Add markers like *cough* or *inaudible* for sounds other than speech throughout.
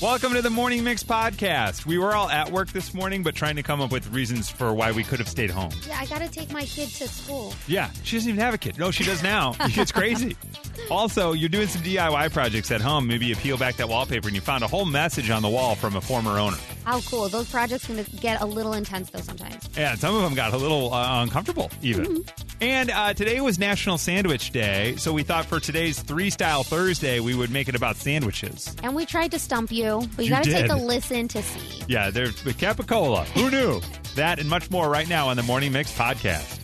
Welcome to the Morning Mix podcast. We were all at work this morning, but trying to come up with reasons for why we could have stayed home. Yeah, I got to take my kid to school. Yeah, she doesn't even have a kid. No, she does now. *laughs* it's crazy. Also, you're doing some DIY projects at home. Maybe you peel back that wallpaper and you found a whole message on the wall from a former owner. How cool. Those projects can get a little intense, though, sometimes. Yeah, some of them got a little uh, uncomfortable, even. And uh, today was National Sandwich Day, so we thought for today's Three Style Thursday, we would make it about sandwiches. And we tried to stump you, but you, You got to take a listen to see. Yeah, there's the Capicola. Who knew? that and much more right now on the Morning Mix podcast.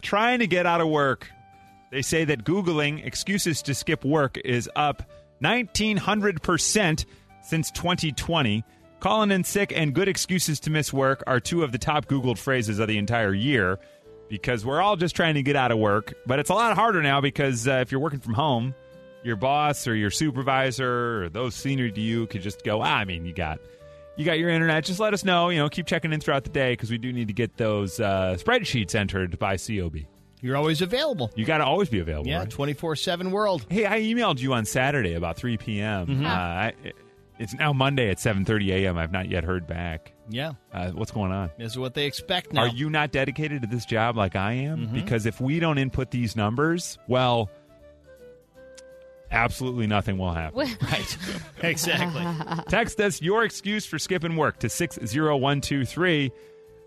Trying to get out of work. They say that Googling excuses to skip work is up 1900% since 2020. Calling in sick and good excuses to miss work are two of the top Googled phrases of the entire year because we're all just trying to get out of work. But it's a lot harder now because uh, if you're working from home, your boss or your supervisor or those senior to you could just go, ah, I mean, you got you got your internet. Just let us know. You know, keep checking in throughout the day because we do need to get those uh, spreadsheets entered by COB. You're always available. You got to always be available. Yeah, 24 7 world. Hey, I emailed you on Saturday about 3 p.m. Uh, I, it's now Monday at 7:30 a.m. I've not yet heard back. Yeah, Uh, what's going on? this is what they expect now. Are you not dedicated to this job like I am? Because if we don't input these numbers, well, absolutely nothing will happen. *laughs* right? *laughs* exactly. *laughs* Text us your excuse for skipping work to 60123.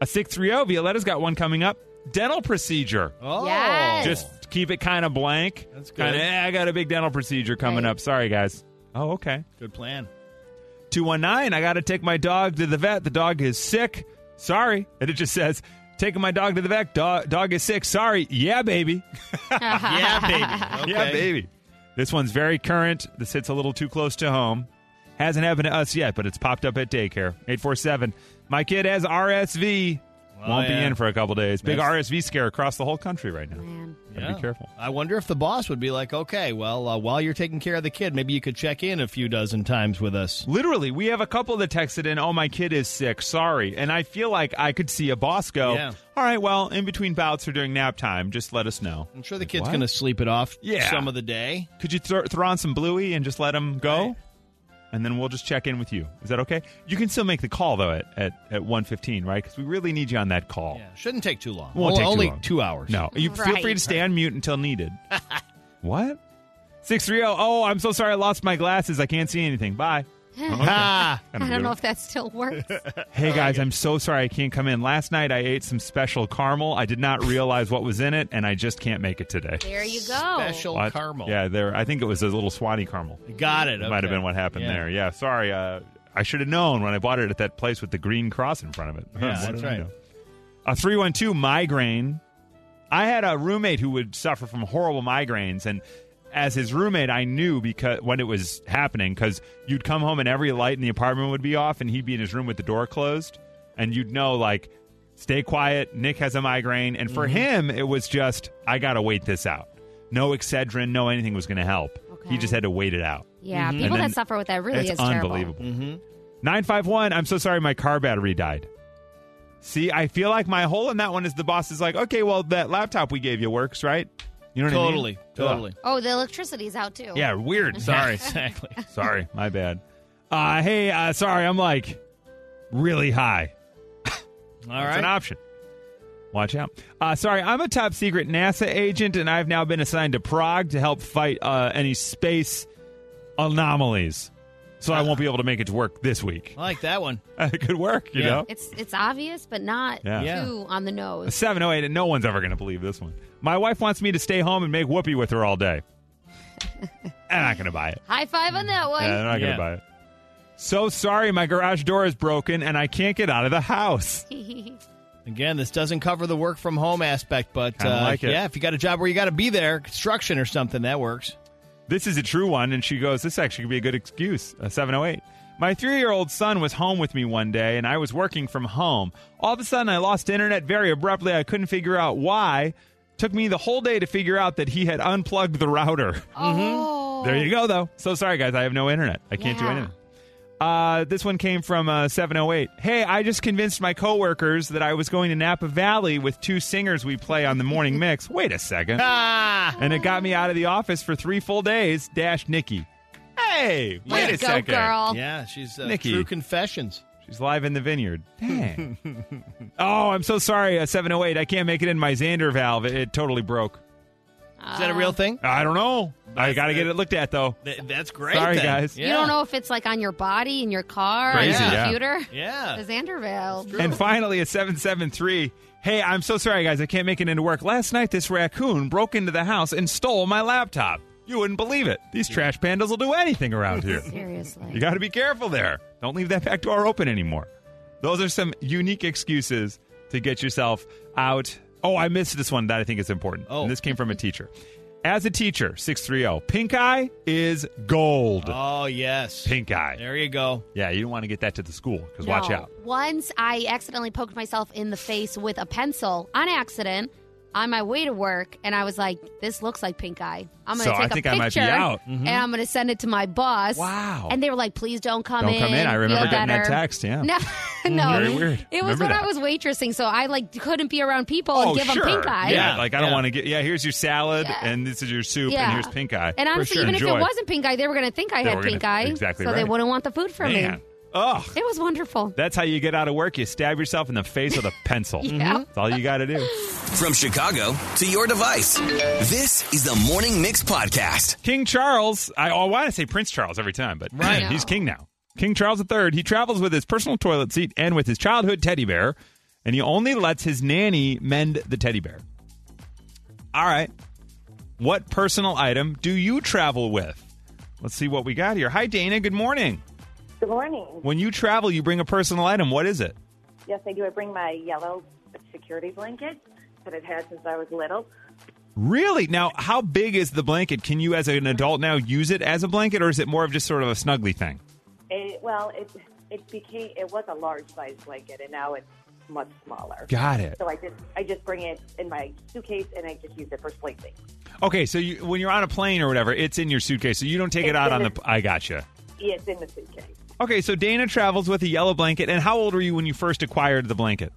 A 630 Violetta's got one coming up. Dental procedure. Oh, Yes. Just keep it kind of blank. That's good. Kind of, eh, I got a big dental procedure coming Right. up. Sorry, guys. Oh, okay. good plan. 219, I got to take my dog to the vet. The dog is sick. Sorry. And it just says, taking my dog to the vet. Dog, dog is sick. Sorry. Yeah, baby. *laughs* yeah, baby. *laughs* Okay. Yeah, baby. This one's very current. This hits a little too close to home. Hasn't happened to us yet, but it's popped up at daycare. 847. My kid has RSV. Well, Won't be in for a couple days. Big That's- RSV scare across the whole country right now. Man. Gotta Yeah. be careful. I wonder if the boss would be like, okay, well, uh, while you're taking care of the kid, maybe you could check in a few dozen times with us. Literally, we have a couple that texted in, oh, my kid is sick. Sorry. And I feel like I could see a boss go, Yeah. all right, well, in between bouts or during nap time, just let us know. I'm sure the kid's going to sleep it off Yeah. some of the day. Could you throw, throw on some Bluey and just let him go? Right. And then we'll just check in with you. Is that okay? You can still make the call, though, at, at, at 115, right? Because we really need you on that call. Yeah, shouldn't take too long. Won't Well, take too only long. two hours. No, you feel free to stay on mute until needed. *laughs* what? Six three zero. Oh, I'm so sorry. I lost my glasses. I can't see anything. Bye. Ha! I don't know if that still works. *laughs* Hey guys, I'm so sorry I can't come in. Last night I ate some special caramel. I did not realize what was in it, and I just can't make it today. there you go. Special What? caramel. Yeah, there. I think it was a little Swanee caramel. Got it. Might have okay. been what happened Yeah. there. Yeah, sorry. Uh, I should have known when I bought it at that place with the green cross in front of it. Yeah, What that's did I right. know? A three one two migraine. I had a roommate who would suffer from horrible migraines, and as his roommate, I knew because when it was happening because you'd come home and every light in the apartment would be off, and he'd be in his room with the door closed, and you'd know like, stay quiet. Nick has a migraine, and for mm-hmm. him, it was just I gotta wait this out. No Excedrin, no anything was going to help. He just had to wait it out. Yeah, mm-hmm. And people then that suffer with that really it's is terrible. unbelievable. Mm-hmm. 951, I'm so sorry my car battery died. See, I feel like my hole in that one is the boss is like, okay, well, that laptop we gave you works, right? You know what Totally. I mean? Totally. Oh, the electricity's out too. Yeah, weird. *laughs* Sorry. exactly. *laughs* sorry. My bad. Uh, hey, uh, sorry, I'm like really high. All It's right. an option. Watch out. Uh, sorry, I'm a top secret NASA agent, and I've now been assigned to Prague to help fight uh, any space anomalies. So I won't be able to make it to work this week. I like that one. *laughs* it could work, you Yeah. know? It's it's obvious, but not Yeah. Yeah. too on the nose. 708, and no one's ever going to believe this one. My wife wants me to stay home and make whoopee with her all day. *laughs* I'm not going to buy it. High five on that one. Yeah, I'm not going Yeah. to buy it. So sorry, my garage door is broken and I can't get out of the house. *laughs* Again, this doesn't cover the work from home aspect, but Kinda uh, like it. yeah, if you got a job where you got to be there, construction or something, that works. This is a true one, and she goes, This actually could be a good excuse. A 708. My three year old son was home with me one day, and I was working from home. All of a sudden, I lost internet very abruptly. I couldn't figure out why. Took me the whole day to figure out that he had unplugged the router. Oh, There you go, though. So sorry, guys. I have no internet. I can't do Yeah. anything. Uh, this one came from uh, 708. Hey, I just convinced my coworkers that I was going to Napa Valley with two singers we play on the morning *laughs* mix. Wait a second. Ah, And it got me out of the office for three full days. Dash Nikki. hey, Hey, wait Way a go, second. girl. Yeah, she's uh, Nikki. true confessions. She's live in the vineyard. *laughs* Dang. *laughs* oh, I'm so sorry. Uh, 708. I can't make it in my Xander valve. It, it totally broke. Is that a real thing? I don't know. I got to get it looked at though. Th- that's great. Sorry, then. guys. Yeah. You don't know if it's like on your body, in your car, Crazy, on your yeah. computer. Yeah. The Xanderville. And finally, a 773. Hey, I'm so sorry, guys. I can't make it into work. Last night, this raccoon broke into the house and stole my laptop. You wouldn't believe it. These trash pandas will do anything around here. *laughs* Seriously. You got to be careful there. Don't leave that back door open anymore. Those are some unique excuses to get yourself out. Oh, I missed this one that I think is important. Oh. And this came from a *laughs* teacher. As a teacher, 630, pink eye is gold. Oh yes. Pink eye. There you go. Yeah, you don't want to get that to the school because watch out. Once I accidentally poked myself in the face with a pencil on accident on my way to work, and I was like, "This looks like pink eye." I'm gonna I take think a I might be picture out. Mm-hmm. and I'm going to send it to my boss. Wow. And they were like, "Please don't come in. Don't in. come in. I remember Feel getting that better." text, yeah. *laughs* No, mm, no. Very weird. It was Remember when that. I was waitressing, so I like couldn't be around people oh, and give sure. them pink eye. Yeah, Yeah, like I don't yeah. want to get. Yeah, here's your salad, Yeah. and this is your soup, Yeah. and here's pink eye. And honestly, sure. even Enjoy. if it wasn't pink eye, they were going to think I They had were gonna- pink eye. exactly So they right. wouldn't want the food from man, me. Ugh. It was wonderful. That's how you get out of work. You stab yourself in the face with a pencil. *laughs* Yeah. That's all you got to do. From Chicago to your device, this is the Morning Mix Podcast. King Charles, I, oh, I want to say Prince Charles every time, but Right. he's king now. King Charles III, he travels with his personal toilet seat and with his childhood teddy bear, and he only lets his nanny mend the teddy bear. All right. What personal item do you travel with? Let's see what we got here. Hi, Dana. Good morning. Good morning. When you travel, you bring a personal item. What is it? Yes, I do. I bring my yellow security blanket that I've had since I was little. Really? Now, how big is the blanket? Can you, as an adult now, use it as a blanket, or is it more of just sort of a snuggly thing? It, well, it it became it was a large size blanket, and now it's much smaller. Got it. So I just I just bring it in my suitcase, and I just use it for sleeping. Okay, so you, when you're on a plane or whatever, it's in your suitcase, so you don't take it out on the. the- I gotcha. Yeah, it's in the suitcase. Okay, so Dana travels with a yellow blanket, and how old were you when you first acquired the blanket?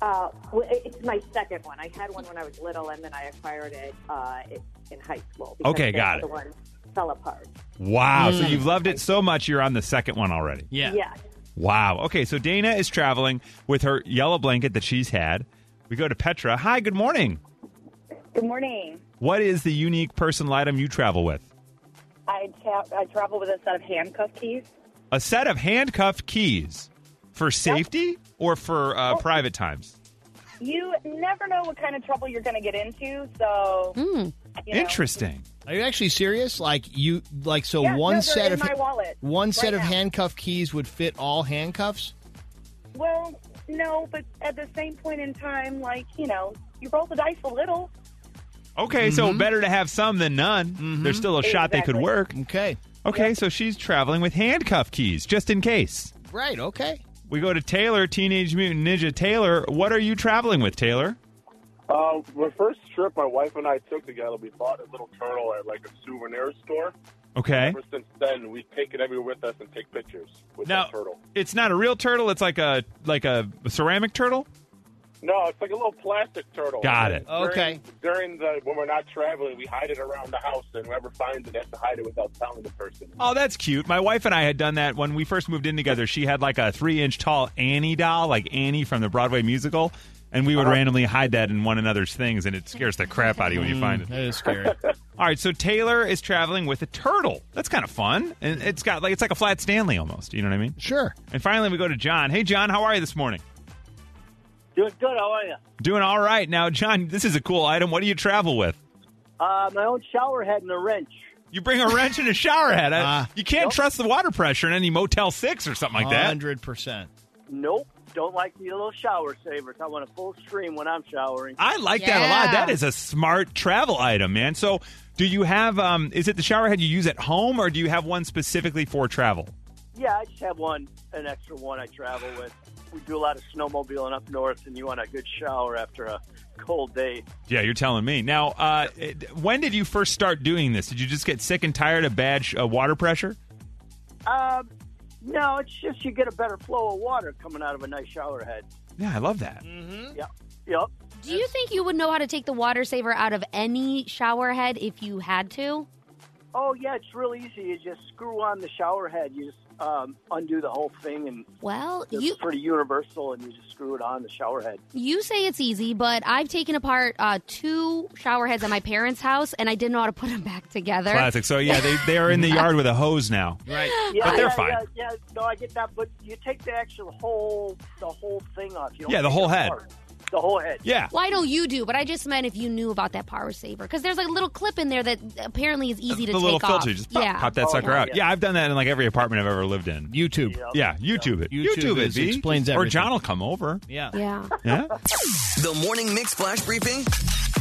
Uh, it's my second one. I had one when I was little, and then I acquired it uh, in- in high school. because Okay, got other it. one fell apart. Wow, so you've loved it so much, you're on the second one already. Yeah. Yes. Wow. Okay, so Dana is traveling with her yellow blanket that she's had. We go to Petra. Hi, good morning. Good morning. What is the unique personal item you travel with? I, ta- I travel with a set of handcuff keys. A set of handcuffed keys for safety or for uh, private times? You never know what kind of trouble you're going to get into, so hmm. you know. Interesting. Are you actually serious? Like you like so Yeah, one no, they're set in of my wallet one set right of now. handcuff keys would fit all handcuffs? Well, no, but at the same point in time, like you know, you roll the dice a little. Okay, so mm-hmm. better to have some than none. There's mm-hmm. still a shot they could Exactly. work. Okay. Okay, so she's traveling with handcuff keys just in case. Right, okay. We go to Taylor, Teenage Mutant Ninja Taylor. What are you traveling with, Taylor? Uh, my first trip my wife and I took together, we bought a little turtle at like a souvenir store. Okay. Ever since then, we take it everywhere with us and take pictures with Now, that turtle. it's not a real turtle. It's like a like a ceramic turtle. No, it's like a little plastic turtle. Got it. During- Okay. During the when we're not traveling, we hide it around the house, and whoever finds it has to hide it without telling the person. Oh, that's cute. My wife and I had done that when we first moved in together. She had like a three inch tall Annie doll, like Annie from the Broadway musical, and we would uh-huh. randomly hide that in one another's things, and it scares the crap out of you when you mm, find it. That is scary. *laughs* All right, so Taylor is traveling with a turtle. That's kind of fun, and it's got like it's like a flat Stanley almost. You know what I mean? sure. And finally, we go to John. Hey, John, how are you this morning? Doing good. How are you? Doing all right. Now, John, this is a cool item. What do you travel with? Uh, my own shower head and a wrench. You bring a wrench and a shower head. I- Ah. you can't trust the water pressure in any Motel 6 or something like that. Hundred percent. Nope. Don't like the little shower savers. I want a full stream when I'm showering. I like that a lot. Yeah. That is a smart travel item, man. So, do you have, um, is it the shower head you use at home or do you have one specifically for travel? Yeah, I just have one, an extra one I travel with. We do a lot of snowmobiling up north, and you want a good shower after a cold day. Yeah, you're telling me. Now, uh, it- when did you first start doing this? Did you just get sick and tired of bad sh- uh, water pressure? Um, no, it's just you get a better flow of water coming out of a nice shower head. Yeah, I love that. Yep. Yep. Do you think you would know how to take the water saver out of any shower head if you had to? Oh yeah, it's real easy. You just screw on the shower head. You just um, undo the whole thing, and Well, it's you pretty universal. And you just screw it on the shower head. you say it's easy, but I've taken apart uh, two shower heads at my parents' house, and I didn't know how to put them back together. Classic. So yeah, they they are in the *laughs* yard with a hose now. Right. Yeah, *laughs* But they're yeah, fine. Yeah, yeah, no, I get that. But you take the actual whole the whole thing off. You Yeah, the whole head. apart. The whole head. Yeah. Well, I know you do, but I just meant if you knew about that power saver because there's like a little clip in there that apparently is easy to the take little off. filter, you just pop, yeah. pop that Oh, sucker yeah, out. yeah. Yeah, I've done that in like every apartment I've ever lived in. YouTube. Yeah. Yeah, YouTube it. YouTube it. is- V. explains Or. John will come over. Yeah. Yeah. Yeah. The Morning Mix Flash Briefing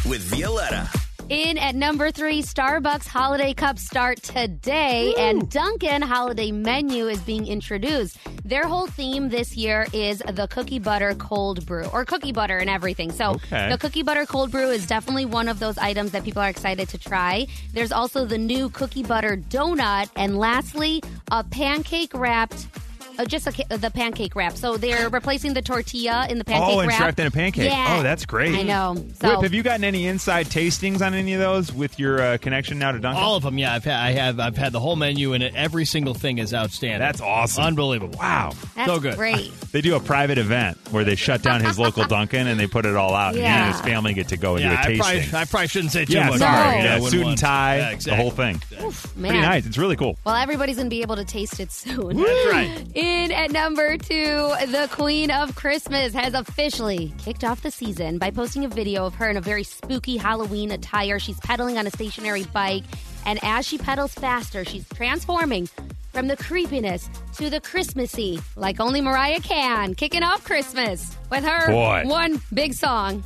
with Violetta. In at number three, Starbucks Holiday Cups start today, and Dunkin' Holiday Menu is being introduced. Their whole theme this year is the cookie butter cold brew, or cookie butter and everything. So Okay. the cookie butter cold brew is definitely one of those items that people are excited to try. There's also the new cookie butter donut, and lastly, a pancake wrapped. Uh, just a, the pancake wrap. So they're replacing the tortilla in the pancake oh, and wrap. wrapped in a pancake. Yeah. Oh, that's great. I know. So Whip, have you gotten any inside tastings on any of those with your uh, connection now to Dunkin'? All of them, yeah. I've had, I have, I've had the whole menu, and every single thing is outstanding. That's awesome. unbelievable. Wow. that's so good. great. *laughs* They do a private event where they shut down his local *laughs* Dunkin' and they put it all out. And he and his family get to go and Yeah, do a I probably, tasting. I probably shouldn't say too yeah, much. sorry. No. Yeah, I suit and want- tie, Yeah, the whole thing. Man. Pretty nice. It's really cool. Well, everybody's going to be able to taste it soon. That's right. *laughs* In at number two, the Queen of Christmas has officially kicked off the season by posting a video of her in a very spooky Halloween attire. She's pedaling on a stationary bike, and as she pedals faster, she's transforming from the creepiness to the Christmassy, like only Mariah can, kicking off Christmas with her Boy. one big song.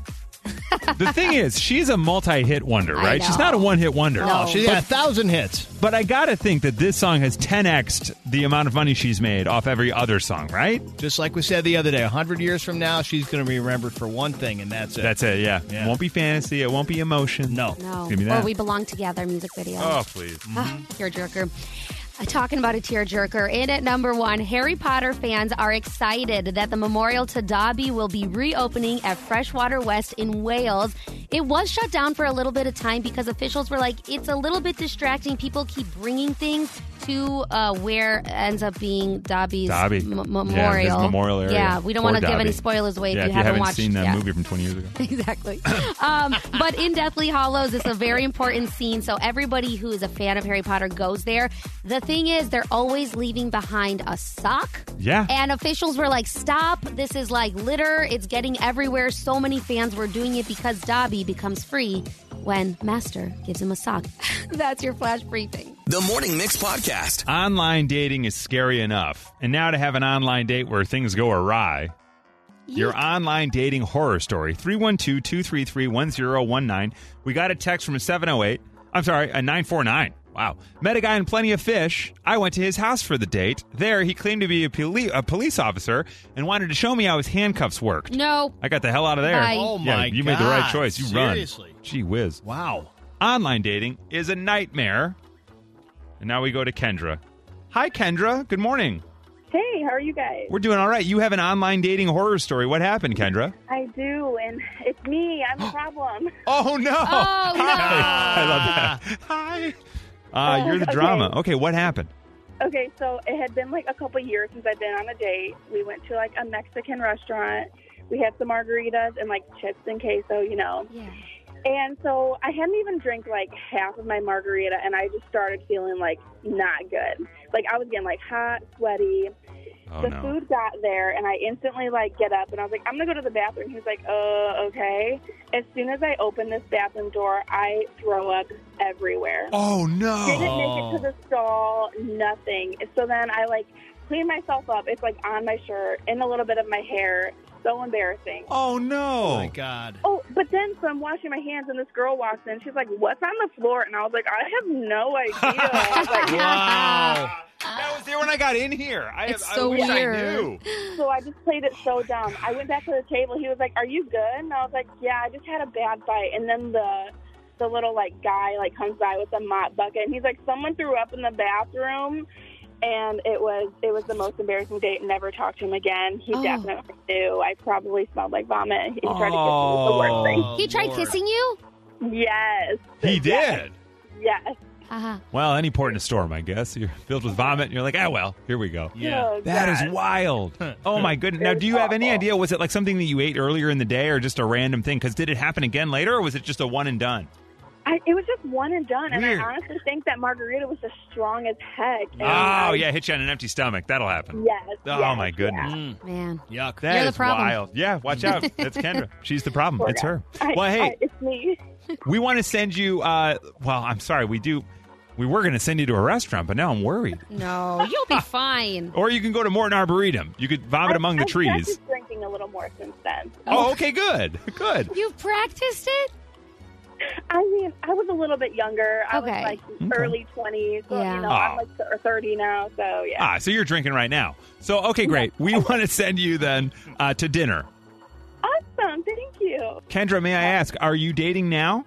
The thing is, she's a multi-hit wonder, right? She's not a one-hit wonder. No. Oh, she's got a thousand hits. But I gotta think that this song has 10x'd the amount of money she's made off every other song, right? Just like we said the other day, a hundred years from now, she's going to be remembered for one thing, and that's it. That's it, yeah. Yeah. It won't be fantasy. It won't be emotion. no. No. Give me Or. We Belong Together music video. Oh, please. Ah, tearjerker. Uh, talking about a tearjerker. In at number one, Harry Potter fans are excited that the memorial to Dobby will be reopening at Freshwater West in Wales. It was shut down for a little bit of time because officials were like, it's a little bit distracting. People keep bringing things to uh, where ends up being Dobby's Dobby. m- Yeah, memorial. his memorial area Yeah, we don't want to give Dobby. any spoilers away yeah, if if you haven't, haven't watched seen that yeah. movie from 20 years ago. *laughs* exactly. Um, but in Deathly Hallows, it's a very important scene. So everybody who is a fan of Harry Potter goes there. The thing is, they're always leaving behind a sock. Yeah. And officials were like, stop. This is like litter. It's getting everywhere. So many fans were doing it because Dobby becomes free when Master gives him a sock. *laughs* That's your flash briefing. The Morning Mix Podcast. Online dating is scary enough. And now to have an online date where things go awry. Your online dating horror story. 312 233 1019. We got a text from a 708. I'm sorry, a 949. Wow. Met a guy in Plenty of Fish. I went to his house for the date. There, he claimed to be a, poli- a police officer and wanted to show me how his handcuffs worked. No. I got the hell out of there. Bye. Oh, Yeah, my you made the right God. choice. You run. Seriously. run. Gee whiz. Wow. Online dating is a nightmare. And now we go to Kendra. Hi, Kendra. Good morning. Hey, how are you guys? We're doing all right. You have an online dating horror story. What happened, Kendra? I do, and it's me. I'm the *gasps* problem. Oh no! Oh, no. Hi. I love that. Hi. Uh, *laughs* you're the Okay. drama. Okay, what happened? Okay, so it had been like a couple years since I'd been on a date. We went to like a Mexican restaurant. We had some margaritas and like chips and queso, you know. Yeah. And so I hadn't even drank like half of my margarita, and I just started feeling like not good. Like I was getting like hot, sweaty. Oh the no. food got there, and I instantly like get up, and I was like, I'm gonna go to the bathroom. He was like, uh, okay. As soon as I open this bathroom door, I throw up everywhere. Oh no! Didn't make it to the stall, nothing. So then I like clean myself up. It's like on my shirt and a little bit of my hair. So embarrassing. Oh no! Oh, my God. Oh, but then so I'm washing my hands and this girl walks in. She's like, "What's on the floor?" And I was like, "I have no idea." I was like, *laughs* Wow. That was there when I got in here. I, It's I so wish weird. I knew. so I just played it so dumb. I went back to the table. He was like, "Are you good?" And I was like, "Yeah, I just had a bad fight." And then the the little like guy like comes by with a mop bucket and he's like, "Someone threw up in the bathroom." And it was it was the most embarrassing date. Never talked to him again. He Oh. definitely knew. I probably smelled like vomit. He tried to kiss me. The worst thing. Oh, He tried Lord. kissing you? Yes. He did. Yes. Uh-huh. Well, any port in a storm, I guess. You're filled with vomit, and you're like, ah, well, here we go. Yeah. Oh, That is God. wild. *laughs* Oh my goodness. Now, do you have any idea? Was it like something that you ate earlier in the day, or just a random thing? Because did it happen again later, or was it just a one and done? I, it was just one and done, and Weird. I honestly think that margarita was just strong as heck. And Oh I- yeah, hit you on an empty stomach. That'll happen. Yes. Oh yes, my goodness. Mm, Man. yuck. That You're the problem. wild. Yeah, watch out. *laughs* That's Kendra. She's the problem. Poor It's guy. her. I- Well, hey, I- it's me. *laughs* we want to send you. Uh, well, I'm sorry. We do. We were going to send you to a restaurant, but now I'm worried. No, you'll be *laughs* fine. Or you can go to Morton Arboretum. You could vomit among the I've trees. drinking a little more since then. Oh, okay, good, good. You've practiced it? I mean, I was a little bit younger. I Okay. was like early 20s. So, Yeah. you know, Oh. I'm like th- 30 now. So, yeah. Ah, so you're drinking right now. So okay, great. We want to send you then uh, to dinner. Awesome. Thank you. Kendra, may I ask, are you dating now?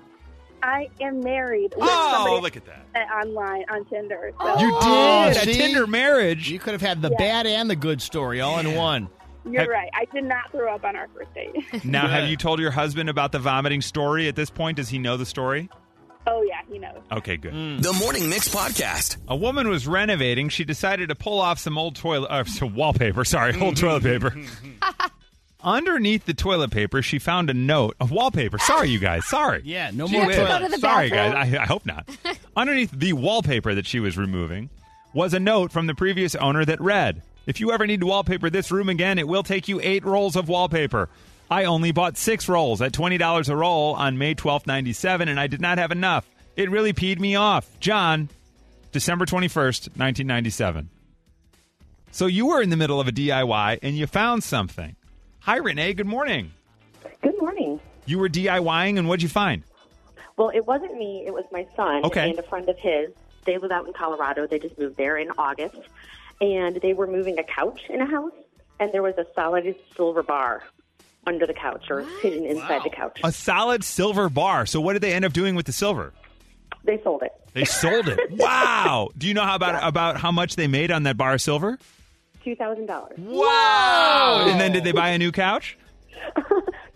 I am married with Oh, somebody look at that. uh, online on Tinder. So You Oh, did a see? Tinder marriage. You could have had the Yeah. bad and the good story all in one. You're have- right. I did not throw up on our first date. *laughs* Now, have you told your husband about the vomiting story at this point? Does he know the story? oh, yeah, he knows. Okay, good. The Morning Mix Podcast. A woman was renovating. She decided to pull off some old toilet, uh, *laughs* some wallpaper. Sorry, old *laughs* toilet paper. Underneath the toilet paper, she found a note of wallpaper. Sorry, you guys. Sorry. Yeah, no Gee more whiz. to to Sorry, bathroom. guys. I, I hope not. Underneath the wallpaper that she was removing was a note from the previous owner that read, "If you ever need to wallpaper this room again, it will take you eight rolls of wallpaper." I only bought six rolls at twenty dollars a roll on May twelfth, ninety seven, and I did not have enough. It really peed me off. John, December twenty first, nineteen ninety seven. So you were in the middle of a DIY and you found something. Hi, Renee. Good morning. Good morning. You were DIYing, and what'd you find? Well, it wasn't me. It was my son Okay. and a friend of his. They live out in Colorado. They just moved there in August, and they were moving a couch in a house, and there was a solid silver bar under the couch or hidden inside the couch. A solid silver bar. So what did they end up doing with the silver? They sold it. They sold it. *laughs* wow. Do you know how about about how much they made on that bar of silver? Two thousand dollars. Wow. And then did they buy a new couch? *laughs*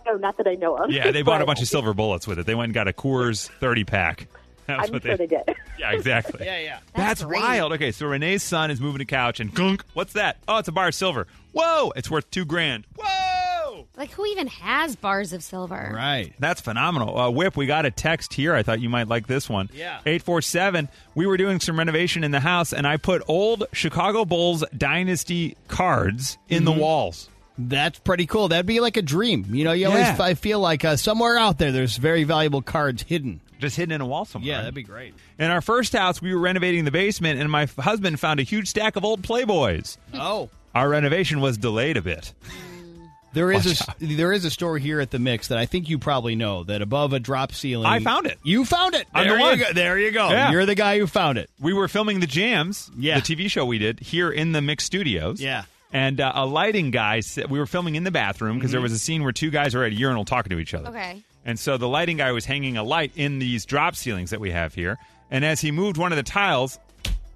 No, not that I know of. Yeah, they bought a bunch of silver bullets with it. They went and got a Coors 30 pack. *laughs* That's I'm what sure they did. *laughs* Yeah, exactly. Yeah, yeah. That's, That's wild. Okay, so Renee's son is moving a couch and gunk. What's that? Oh, it's a bar of silver. Whoa, it's worth two grand. Whoa. Like, who even has bars of silver? Right. That's phenomenal. Uh, Whip, we got a text here. I thought you might like this one. Yeah. 847. We were doing some renovation in the house, and I put old Chicago Bulls Dynasty cards in the walls. That's pretty cool. That'd be like a dream. You know, you Yeah. always I feel like uh, somewhere out there there's very valuable cards hidden. Just hidden in a wall somewhere. Yeah, that'd be great. In our first house, we were renovating the basement, and my f- husband found a huge stack of old Playboys. Oh. Our renovation was delayed a bit. *laughs* There is Watch a out. there is a store here at the mix that I think you probably know that above a drop ceiling. I found it. You found it. I'm there the one. You go. There you go. Yeah. You're the guy who found it. We were filming the Jams, Yeah. the TV show we did here in the Mix Studios. Yeah. And uh, a lighting guy, said, we were filming in the bathroom because there was a scene where two guys were at a urinal talking to each other. Okay. And so the lighting guy was hanging a light in these drop ceilings that we have here. And as he moved one of the tiles,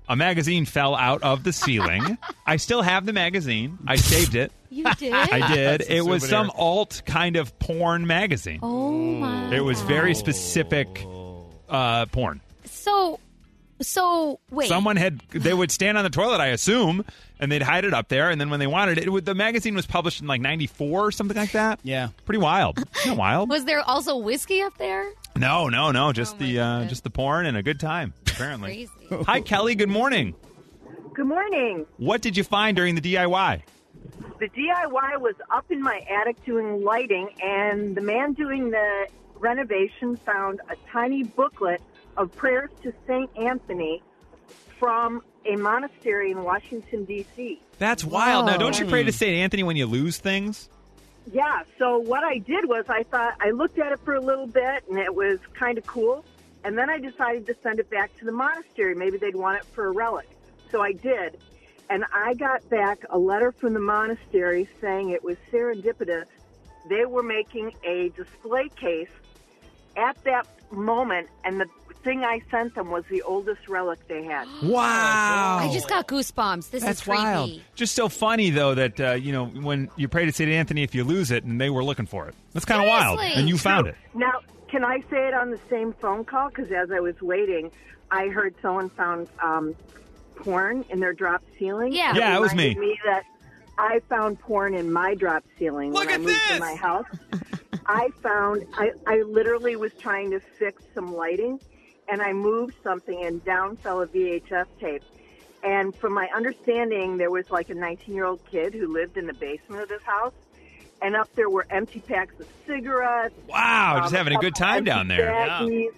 a magazine fell out of the ceiling. *laughs* I still have the magazine. I saved it. You did? *laughs* I did. It was souvenir. some alt kind of porn magazine. Oh, my. It was very specific uh, porn. So, so, wait. Someone had they would stand on the toilet, I assume, and they'd hide it up there. And then when they wanted it, it would, the magazine was published in like '94 or something like that. Yeah. pretty wild. *laughs* Isn't that wild? Was there also whiskey up there? No, no, no. Just Oh, the uh, just the porn and a good time. Apparently. Crazy. Hi, Kelly. Good morning. Good morning. What did you find during the DIY? The DIY was up in my attic doing lighting, and the man doing the renovation found a tiny booklet of prayers to St. Anthony from a monastery in Washington, D.C. That's wild. Now, don't you pray to Saint Anthony when you lose things? Yeah, so what I did was I thought I looked at it for a little bit and it was kind of cool. And then I decided to send it back to the monastery. Maybe they'd want it for a relic. So I did. And I got back a letter from the monastery saying it was serendipitous. They were making a display case at that moment, and the thing I sent them was the oldest relic they had. *gasps* Wow. I just got goosebumps. This That's is creepy. wild. Just so funny though that uh, you know when you pray to Saint Anthony, if you lose it, and they were looking for it. That's kind of wild, Seriously? and you found it. Now, can I say it on the same phone call? Because as I was waiting, I heard someone found um, porn in their drop ceiling. Yeah. It Yeah, it was reminded me. me that I found porn in my drop ceiling Look when I at moved this! to my house. I found I, I literally was trying to fix some lighting, and I moved something, and down fell a VHS tape. And from my understanding, there was like a 19 year old kid who lived in the basement of this house. And up there were empty packs of cigarettes. Wow, just um, having a good time down there. baggies,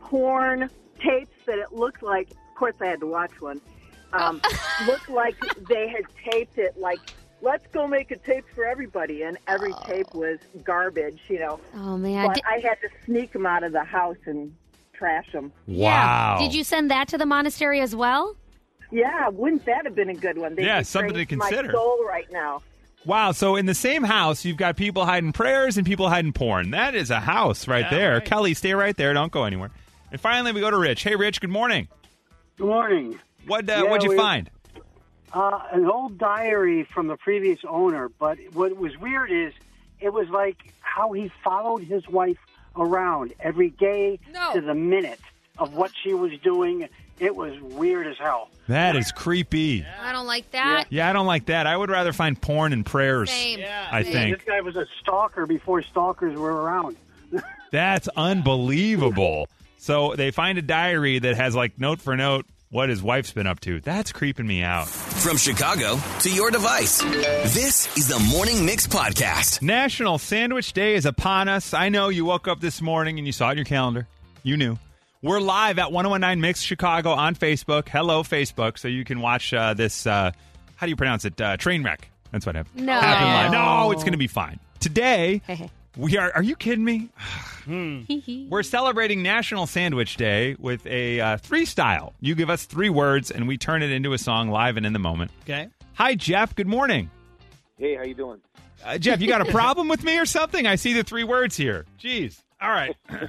Porn tapes that it looked like. Of course, I had to watch one. Um, *laughs* looked like they had taped it like, let's go make a tape for everybody, and every tape was garbage, you know. Oh man. But Di- I had to sneak them out of the house and trash them. Wow. Yeah. Did you send that to the monastery as well? Yeah, wouldn't that have been a good one? They Yeah, something to consider. My soul right now. Wow, so in the same house, you've got people hiding prayers and people hiding porn. That is a house right Yeah, there. right. Kelly, stay right there. Don't go anywhere. And finally, we go to Rich. Hey, Rich, good morning. Good morning. What uh, Yeah, what'd you we- find? Uh, an old diary from the previous owner, but what was weird is it was like how he followed his wife around every day No. to the minute of what she was doing. It was weird as hell. That is creepy. I don't like that. Yeah, I don't like that. I would rather find porn and prayers. Same. I This think this guy was a stalker before stalkers were around. that's unbelievable. So they find a diary that has like note for note what his wife's been up to. That's creeping me out. From Chicago to your device, this is the Morning Mix Podcast. National Sandwich Day is upon us. I know you woke up this morning and you saw it in your calendar. You knew. We're live at 1019 Mix Chicago on Facebook. Hello, Facebook. So you can watch uh, this, uh, how do you pronounce it? Uh, train wreck. That's what happened. No. Happen live. No, it's going to be fine. Today, Hey, *laughs* we are, are you kidding me? *sighs* hey. We're celebrating National Sandwich Day with a uh, three style. You give us three words and we turn it into a song live and in the moment. Okay. Hi, Jeff. Good morning. Hey, how you doing? Uh, Jeff, you got a problem with me or something? I see the three words here. Jeez. All right. *coughs*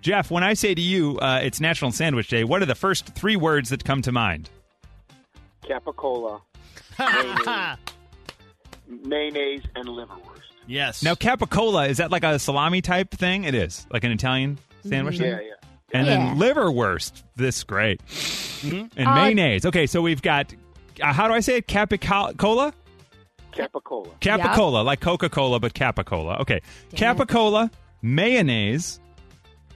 Jeff, when I say to you uh, it's National Sandwich Day, what are the first three words that come to mind? Capicola, *laughs* mayonnaise, mayonnaise and liverwurst. Yes. Now, capicola, is that like a salami type thing? It is. Like an Italian sandwich thing? Yeah, yeah. And Yeah. then liverwurst. This great. And Uh, mayonnaise. Okay, so we've got, uh, how do I say it? Capicola? Capicola. Capicola, like Coca Cola, but Capicola. Okay. Damn. Capicola, mayonnaise,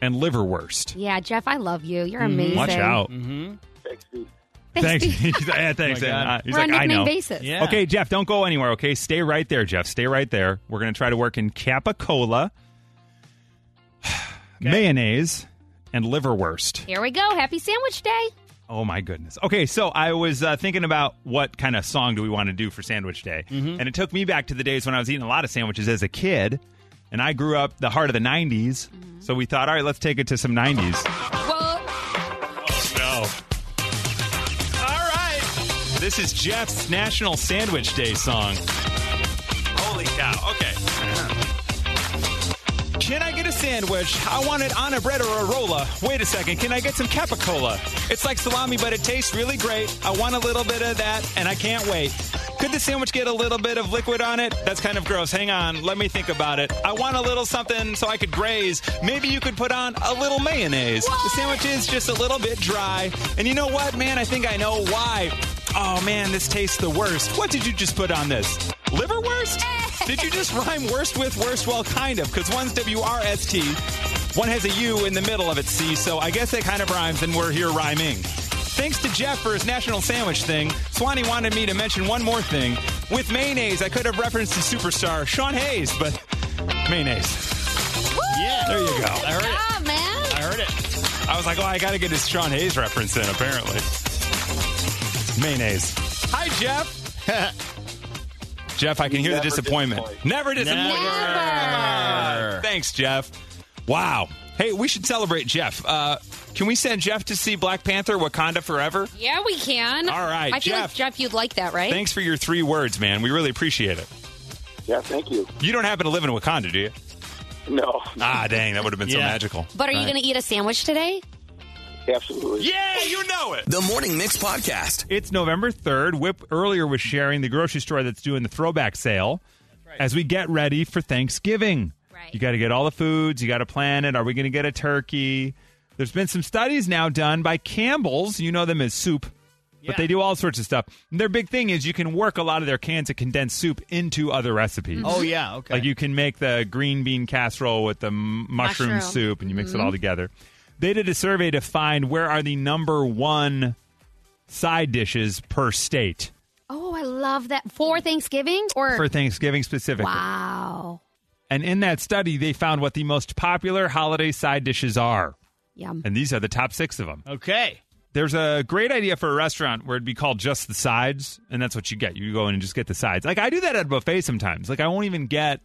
and liverwurst. Yeah, Jeff, I love you. You're amazing. Watch out. Mm-hmm. Thanks, dude. Thanks. *laughs* *laughs* yeah, thanks. Oh my Uh, he's We're like, on I nickname know. basis. Yeah. Okay, Jeff, don't go anywhere. Okay, stay right there, Jeff. Stay right there. We're going to try to work in capicola, *sighs* mayonnaise, and liverwurst. Here we go. Happy Sandwich Day. Oh my goodness. Okay, so I was uh, thinking about what kind of song do we want to do for Sandwich Day, and it took me back to the days when I was eating a lot of sandwiches as a kid, and I grew up the heart of the '90s. So we thought, all right, let's take it to some '90s. Whoa. This is Jeff's National Sandwich Day song. Holy cow! Okay. *laughs* Can I get a sandwich? I want it on a bread or a rolla. Wait a second, can I get some capicola? It's like salami, but it tastes really great. I want a little bit of that, and I can't wait. Could the sandwich get a little bit of liquid on it? That's kind of gross. Hang on, let me think about it. I want a little something so I could graze. Maybe you could put on a little mayonnaise. The sandwich is just a little bit dry. And you know what, man? I think I know why. Oh man, this tastes the worst. What did you just put on this? Liverwurst? *laughs* Did you just rhyme worst with worst? Well, kind of, because one's W R S T, one has a U in the middle of it, C, so I guess it kind of rhymes, and we're here rhyming. Thanks to Jeff for his national sandwich thing, Swanee wanted me to mention one more thing. With mayonnaise, I could have referenced the superstar Sean Hayes, but mayonnaise. Yeah. There you go. I heard it. Ah, man. I heard it. I was like, oh, I got to get his Sean Hayes reference in, apparently. Mayonnaise. Hi, Jeff. *laughs* Jeff, I can hear the disappointment. disappoint. Never disappoint. Never. Thanks, Jeff. Wow. Hey, we should celebrate Jeff. Uh, can we send Jeff to see Black Panther Wakanda Forever? Yeah, we can. All right, I feel like Jeff. Jeff, you'd like that, right? Thanks for your three words, man. We really appreciate it. Yeah, thank you. You don't happen to live in Wakanda, do you? No, Ah, dang, that would have been so *laughs* magical. But are you Right. going to eat a sandwich today? Absolutely. Yeah, you know it. The Morning Mix Podcast. It's November 3rd. Whip earlier was sharing the grocery store that's doing the throwback sale as we get ready for Thanksgiving. Right. You got to get all the foods, you got to plan it. Are we going to get a turkey? There's been some studies now done by Campbell's. You know them as soup, but they do all sorts of stuff. And their big thing is you can work a lot of their cans of condensed soup into other recipes. Oh, yeah, okay. Like you can make the green bean casserole with the m- mushroom, Mushroom. soup and you mix it Mhm. all together. They did a survey to find where are the number one side dishes per state Oh, I love that. For Thanksgiving or for Thanksgiving specifically. Wow. And in that study, they found what the most popular holiday side dishes are. Yum. And these are the top six of them. Okay. There's a great idea for a restaurant where it'd be called just the sides, and that's what you get. You go in and just get the sides. Like I do that at a buffet sometimes. Like I won't even get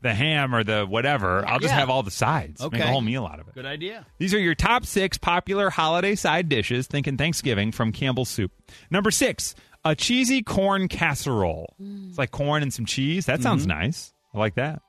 the ham or the whatever. I'll just Yeah. have all the sides. Make a Okay. whole meal out of it. Good idea. These are your top six popular holiday side dishes. Thinking Thanksgiving from Campbell's Soup. Number six, a cheesy corn casserole. It's like corn and some cheese. That sounds Mm-hmm. nice. I like that.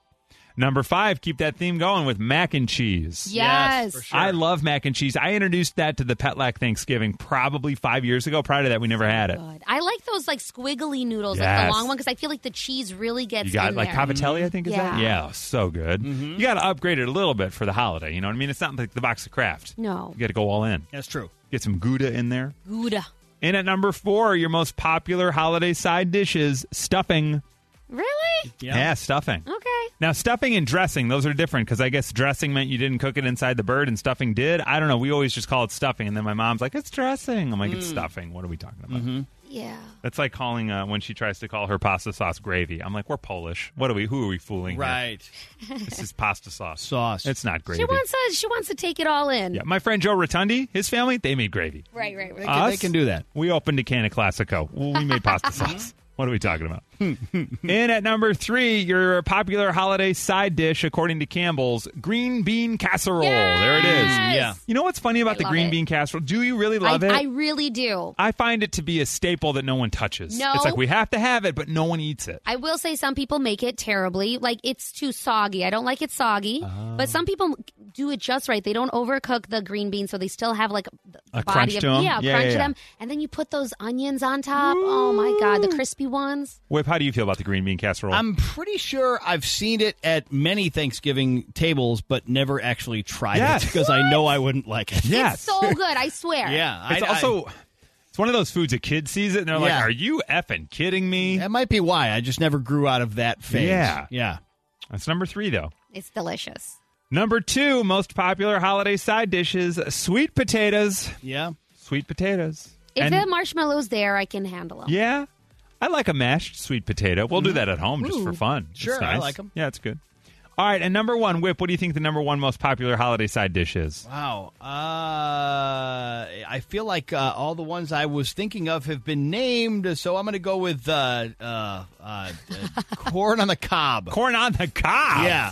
Number five, keep that theme going with mac and cheese. Yes. for sure. I love mac and cheese. I introduced that to the Petlack Thanksgiving probably five years ago. Prior to that, we never had it. I like those like squiggly noodles, like Yes. the long one, because I feel like the cheese really gets You got in like there. cavatelli, I think is that? Yeah. Yeah, so good. Mm-hmm. You got to upgrade it a little bit for the holiday. You know what I mean? It's not like the box of Kraft. No. You got to go all in. That's true. Get some Gouda in there. Gouda. And at number four, your most popular holiday side dishes, stuffing. Really? Yeah, stuffing. Okay. Now, stuffing and dressing, those are different because I guess dressing meant you didn't cook it inside the bird and stuffing did. I don't know. We always just call it stuffing. And then my mom's like, it's dressing. I'm like, it's Mm. stuffing. What are we talking about? Yeah. That's like calling uh, when she tries to call her pasta sauce gravy. I'm like, we're Polish. What are we? Who are we fooling? here? Right. *laughs* This is pasta sauce. Sauce. It's not gravy. She wants to. She wants to take it all in. yeah, my friend Joe Rotundi, his family, they made gravy. Right. Right. Right. can- they can do that. We opened a can of Classico. Well, we made pasta *laughs* sauce. What are we talking about? *laughs* In at number three, your popular holiday side dish, according to Campbell's, green bean casserole. There it is. Yeah. You know what's funny about I the green it. bean casserole? Do you really love I, it? I really do. I find it to be a staple that no one touches. No. It's like we have to have it, but no one eats it. I will say some people make it terribly. Like it's too soggy. I don't like it soggy. Oh. But some people do it just right. They don't overcook the green beans, so they still have like A body crunch of to 'em? yeah, Yeah, crunch yeah, to yeah. them, and then you put those onions on top. Oh my god, the crispy ones. Whip, how do you feel about the green bean casserole? I'm pretty sure I've seen it at many Thanksgiving tables, but never actually tried Yes. *laughs* it because I know I wouldn't like it. yes. It's so good. I swear. *laughs* Yeah, It's I, also it's one of those foods a kid sees it and they're like, "Are you effing kidding me?" I, that might be why I just never grew out of that phase. Yeah. yeah. That's number three, though. It's delicious. Number two, most popular holiday side dishes: sweet potatoes. Yeah. Sweet potatoes. If And- the marshmallows there, I can handle them. yeah, I like a mashed sweet potato. We'll do that at home just for Ooh. fun. It's Sure, I nice. like 'em. Yeah, it's good. All right, and number one, Whip. What do you think the number one most popular holiday side dish is? Wow. Uh, I feel like uh, all the ones I was thinking of have been named, so I'm going to go with uh, uh, uh, uh, *laughs* corn on the cob. Corn on the cob. Yeah.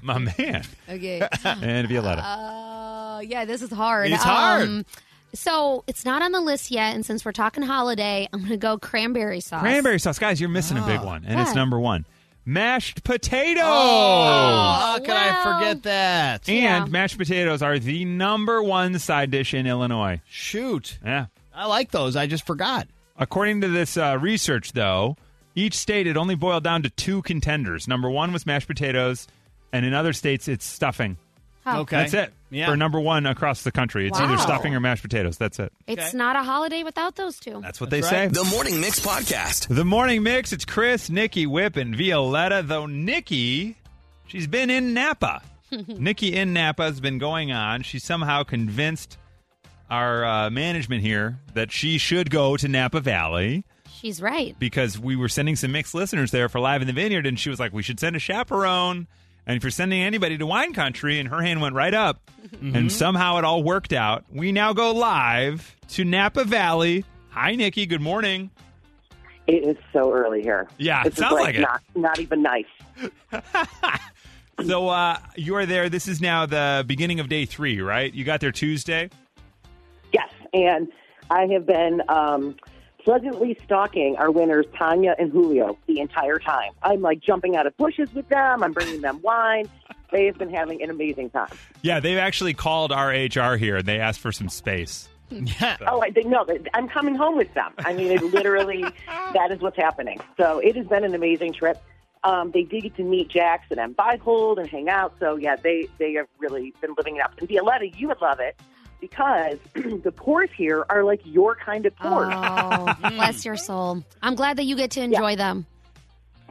my man. Okay. *laughs* and Violetta. Uh, yeah, this is hard. It's hard. So it's not on the list yet, and since we're talking holiday, I'm going to go cranberry sauce. Cranberry sauce, guys. You're missing a big one, and it's What? number one. Mashed potatoes. Oh, how could I well. forget that? And Yeah. mashed potatoes are the number one side dish in Illinois. Shoot. Yeah. I like those. I just forgot. According to this uh, research, though, each state it only boiled down to two contenders. Number one was mashed potatoes, and in other states it's stuffing. Huh. Okay. That's it Yeah. for number one across the country. It's either stuffing or mashed potatoes. That's it. It's Okay. not a holiday without those two. That's what That's they right. say. The Morning Mix Podcast. The morning mix. It's Chris, Nikki, Whip, and Violetta. Though Nikki, she's been in Napa. *laughs* Nikki in Napa has been going on. She somehow convinced our uh, management here that she should go to Napa Valley She's right. because we were sending some mixed listeners there for Live in the Vineyard, and she was like, "We should send a chaperone." And if you're sending anybody to wine country, and her hand went right up, and somehow it all worked out. We now go live to Napa Valley. Hi, Nikki. Good morning. It is so early here. Yeah, This it sounds is like it. Not, not even nice. *laughs* So uh, you are there. This is now the beginning of day three, right? You got there Tuesday. Yes, and I have been um, pleasantly stalking our winners, Tanya and Julio, the entire time. I'm like jumping out of bushes with them. I'm bringing them wine. They have been having an amazing time. Yeah, they've actually called our HR here and they asked for some space. Yeah. Oh, I no, I'm coming home with them. I mean, it literally *laughs* that is what's happening. So it has been an amazing trip. Um, they did get to meet Jackson and Byhold and hang out. So yeah, they they have really been living it up. And Violetta, you would love it because *clears throat* the pours here are like your kind of pours. Oh, *laughs* bless your soul. I'm glad that you get to enjoy them.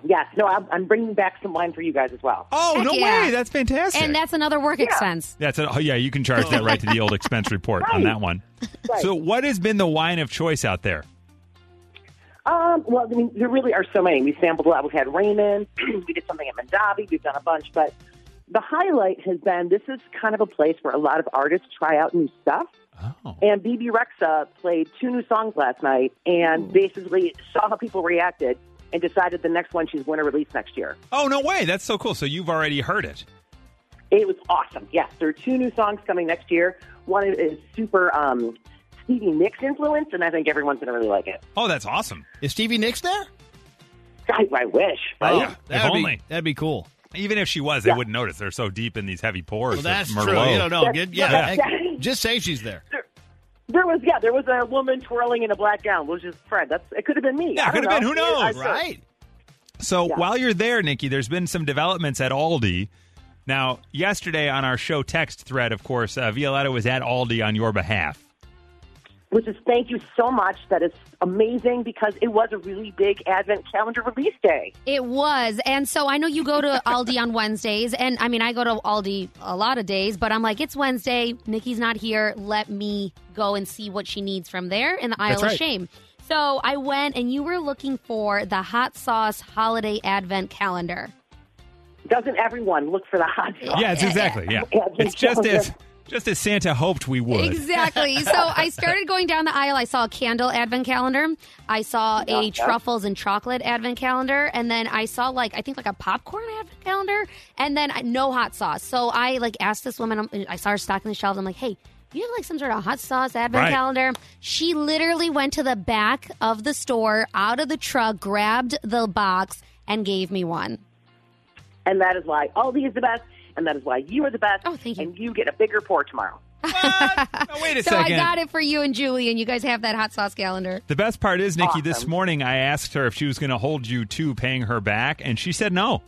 Yes, no, I'm, I'm bringing back some wine for you guys as well. Oh, Heck no yeah. way. That's fantastic. And that's another work expense. That's a, oh, yeah, you can charge that right to the old expense report on that one. Right. So, what has been the wine of choice out there? Um, well, I mean, there really are so many. We sampled a lot. We've had Raymond. *clears throat* we did something at Mondavi. We've done a bunch, but the highlight has been this is kind of a place where a lot of artists try out new stuff. Oh. And Bebe Rexha played two new songs last night, and basically saw how people reacted, and decided the next one she's going to release next year. Oh, no way. That's so cool. So, you've already heard it. It was awesome. Yes, there are two new songs coming next year. One is super um, Stevie Nicks influence, and I think everyone's going to really like it. Oh, that's awesome. Is Stevie Nicks there? I, I wish. Right? Oh, if That'd be, only. that'd be cool. Even if she was, they wouldn't notice. They're so deep in these heavy pores. Well, that's of true. Merlot. You don't know. Get- yeah, Yeah. heck, *laughs* just say she's there. There was yeah, there was a woman twirling in a black gown, which is Fred. That's it. Could have been me. Yeah, I could have been. Who know. knows? I- Right. So Yeah. while you're there, Nikki, there's been some developments at Aldi. Now, yesterday on our show text thread, of course, uh, Violetta was at Aldi on your behalf. Which is thank you so much. That is amazing because it was a really big Advent calendar release day. It was. And so I know you go to Aldi on Wednesdays. And I mean, I go to Aldi a lot of days, but I'm like, it's Wednesday. Nikki's not here. Let me go and see what she needs from there in the aisle That's of shame. So I went and you were looking for the hot sauce holiday advent calendar. Doesn't everyone look for the hot sauce? Yeah, it's exactly. Yeah, *laughs* it's just calendar. as just as Santa hoped we would. Exactly. *laughs* so I started going down the aisle. I saw a candle advent calendar. I saw a yeah. truffles and chocolate advent calendar, and then I saw like I think like a popcorn advent calendar, and then uh, no hot sauce. So I like asked this woman. I saw her stocking the shelves. I'm like, hey. You have like some sort of hot sauce advent Right. calendar. She literally went to the back of the store, out of the truck, grabbed the box, and gave me one. And that is why Aldi is the best, and that is why you are the best. Oh, thank you. And you get a bigger pour tomorrow. *laughs* Oh, wait a So second. I got it for you and Julie, and you guys have that hot sauce calendar. The best part is, Nikki, this morning I asked her if she was going to hold you to paying her back, and she said no.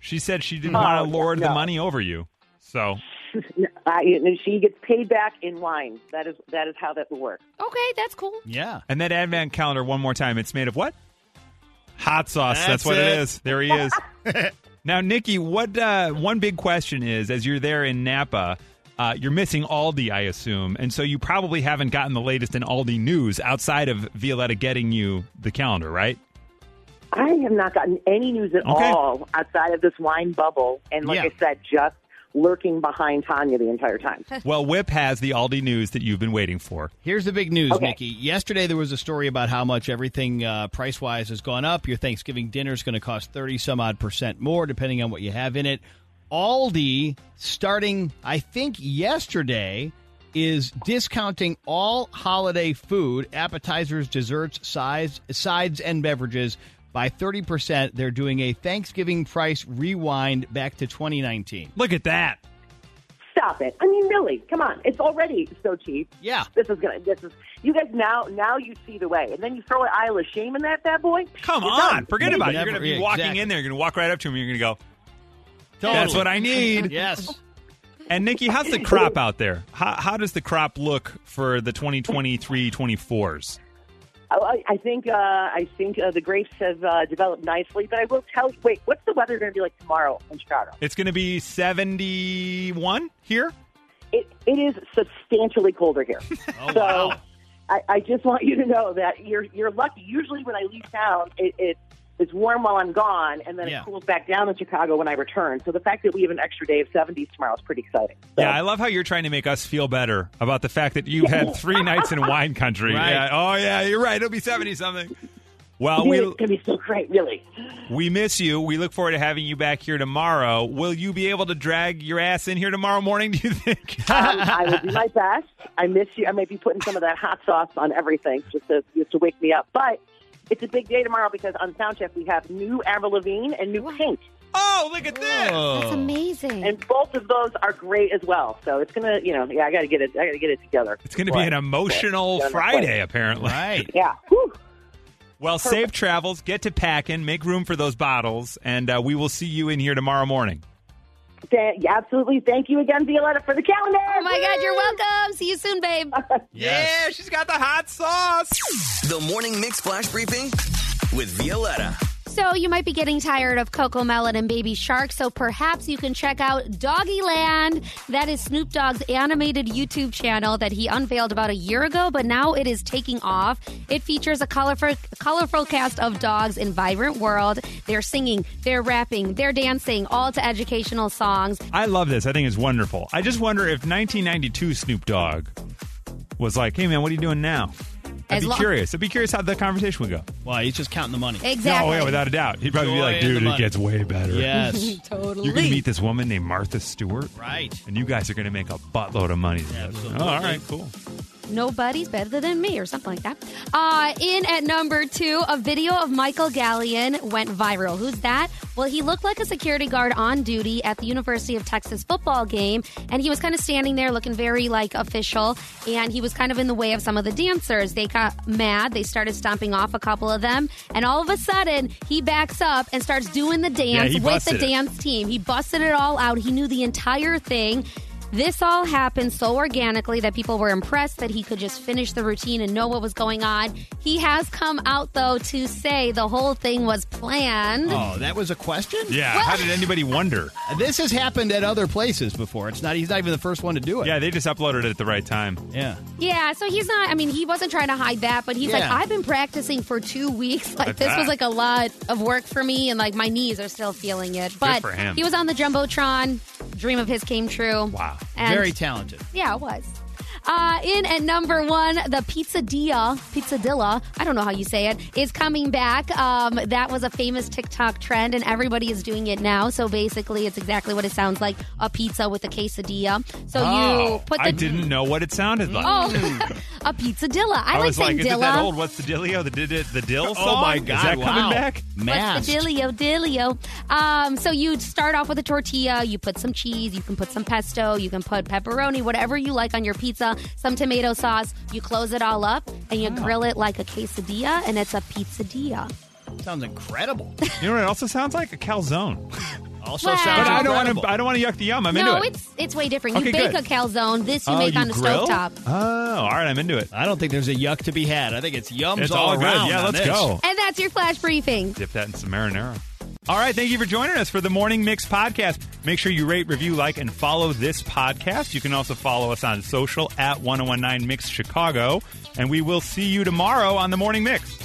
She said she didn't Oh, want to lord the money over you. So, *laughs* I, and she gets paid back in wine. That is that is how that will work. Okay, that's cool. Yeah. and that advent calendar, one more time, it's made of what? Hot sauce. That's, That's what it it. is. There he is. *laughs* now, Nikki, what? Uh, one big question is, as you're there in Napa, uh, you're missing Aldi, I assume, and so you probably haven't gotten the latest in Aldi news outside of Violetta getting you the calendar, right? I have not gotten any news at Okay. all outside of this wine bubble, and like Yeah. I said, just lurking behind Tanya the entire time. *laughs* Well, Whip has the Aldi news that you've been waiting for. Here's the big news, Okay. Nikki. Yesterday there was a story about how much everything uh, price wise has gone up. Your Thanksgiving dinner is going to cost 30 some odd percent more, depending on what you have in it. Aldi, starting, I think, yesterday, is discounting all holiday food, appetizers, desserts, sides, sides, and beverages by 30%. They're doing a Thanksgiving price rewind back to 2019. Look at that. Stop it! I mean, really, come on. It's already so cheap. Yeah. This is gonna. This is. You guys now. Now you see the way, and then you throw an aisle of shame in that bad boy. Come You're on, done. forget about it. You're going to be yeah, walking exactly. in there. You're going to walk right up to him. You're going to go, Totally. "That's what I need." Yes. And Nikki, how's the crop out there? How, how does the crop look for the 2023-24s? I, I think. Uh, I think uh, the grapes have uh, developed nicely, but I will tell you. Wait, what's the weather going to be like tomorrow in Chicago? It's going to be 71 here. It, it is substantially colder here. *laughs* Oh, so wow. I, I just want you to know that you're you're lucky. Usually when I leave town, it, it it's warm while I'm gone, and then Yeah. it cools back down in Chicago when I return. So the fact that we have an extra day of 70s tomorrow is pretty exciting. So, Yeah, I love how you're trying to make us feel better about the fact that you've had three *laughs* nights in wine country. Right. Yeah. Oh, yeah, you're right. It'll be 70 something. Well, it's we going to be so great, really. we miss you. We look forward to having you back here tomorrow. Will you be able to drag your ass in here tomorrow morning? Do you think? *laughs* Um, I will do my best. I miss you. I may be putting some of that hot sauce on everything just to just to wake me up. But it's a big day tomorrow because on Soundcheck we have new Avril Lavigne and new Pink, oh, look at this! That's amazing. and both of those are great as well. So it's gonna, you know, yeah, I got to get it. I got to get it together. It's going to be an emotional Yeah, Friday, apparently. Right. *laughs* Yeah. Whew. Well, safe travels. Get to packing. Make room for those bottles, and uh, we will see you in here tomorrow morning. Th- absolutely. Thank you again, Violetta, for the calendar. Oh my God, you're welcome. See you soon, babe. *laughs* Yeah, she's got the hot sauce. The Morning Mix Flash Briefing with Violetta. So you might be getting tired of CoComelon and Baby Shark, so perhaps you can check out Doggyland. That is Snoop Dogg's animated YouTube channel that he unveiled about a year ago, but now it is taking off. It features a colorful, colorful cast of dogs in vibrant world. They're singing, they're rapping, they're dancing, all to educational songs. I love this. I think it's wonderful. I just wonder if 1992 Snoop Dogg was like, "Hey man, what are you doing now?" I'd As be lo- curious. I'd be curious how the conversation would go. Why? He's just counting the money. Exactly. Oh yeah, without a doubt. He'd probably be like, in the "Dude, it money." gets way better." Yes. *laughs* totally. You're gonna meet this woman named Martha Stewart, right. and you guys are gonna make a buttload of money. together. Oh, all right, cool. Nobody's better than me, or something like that. Uh, in at number two, a video of Michael Gallion went viral. Who's that? Well, he looked like a security guard on duty at the University of Texas football game, and he was kind of standing there looking very like official, and he was kind of in the way of some of the dancers. They got mad. They started stomping off a couple of them, and all of a sudden, he backs up and starts doing the dance he with the it. dance team. He busted it all out. He knew the entire thing. This all happened so organically that people were impressed that he could just finish the routine and know what was going on. He has come out, though, to say the whole thing was planned. Oh, that was a question? Yeah. how did anybody wonder? This has happened at other places before. It's not. He's not even the first one to do it. Yeah, they just uploaded it at the right time. Yeah. Yeah, so he's not, I mean, he wasn't trying to hide that, but he's like, I've been practicing for two weeks. *laughs* Like, at this that. was like a lot of work for me, and like my knees are still feeling it. But for him. he was on the Jumbotron. Dream of his came true. Wow. And- Very talented. Yeah, it was. Uh, in at number one, the Pizzadilla, Pizzadilla, I don't know how you say it, is coming back. Um, that was a famous TikTok trend, and everybody is doing it now. So basically, it's exactly what it sounds like a pizza with a quesadilla. So you Oh, put the. I didn't know what it sounded like. Oh, *laughs* a pizzadilla. I, I like was like, saying is it dilla. that old? What's the Dillio? The did it the dill Oh, song? my Is God, that coming wow. back? What's the dealio, dealio? Um, so you start off with a tortilla. You put some cheese. You can put some pesto. You can put pepperoni, whatever you like on your pizza. Some tomato sauce. You close it all up and you grill it like a quesadilla, and it's a pizzadilla. Sounds incredible. You know what it also sounds like? A calzone. *laughs* Also Well- sounds But I don't want to. I don't want to yuck the yum. I'm no, into it. No, it's it's way different. You Okay, bake good. a calzone. This you oh, make you on a grill? stovetop. Oh, all right. I'm into it. I don't think there's a yuck to be had. I think it's yums It's all, all good. around. Yeah, on let's this. go. And that's your flash briefing. Dip that in some marinara. All right, thank you for joining us for the Morning Mix podcast. Make sure you rate, review, like, and follow this podcast. You can also follow us on social at 1019 Mix Chicago. And we will see you tomorrow on the Morning Mix.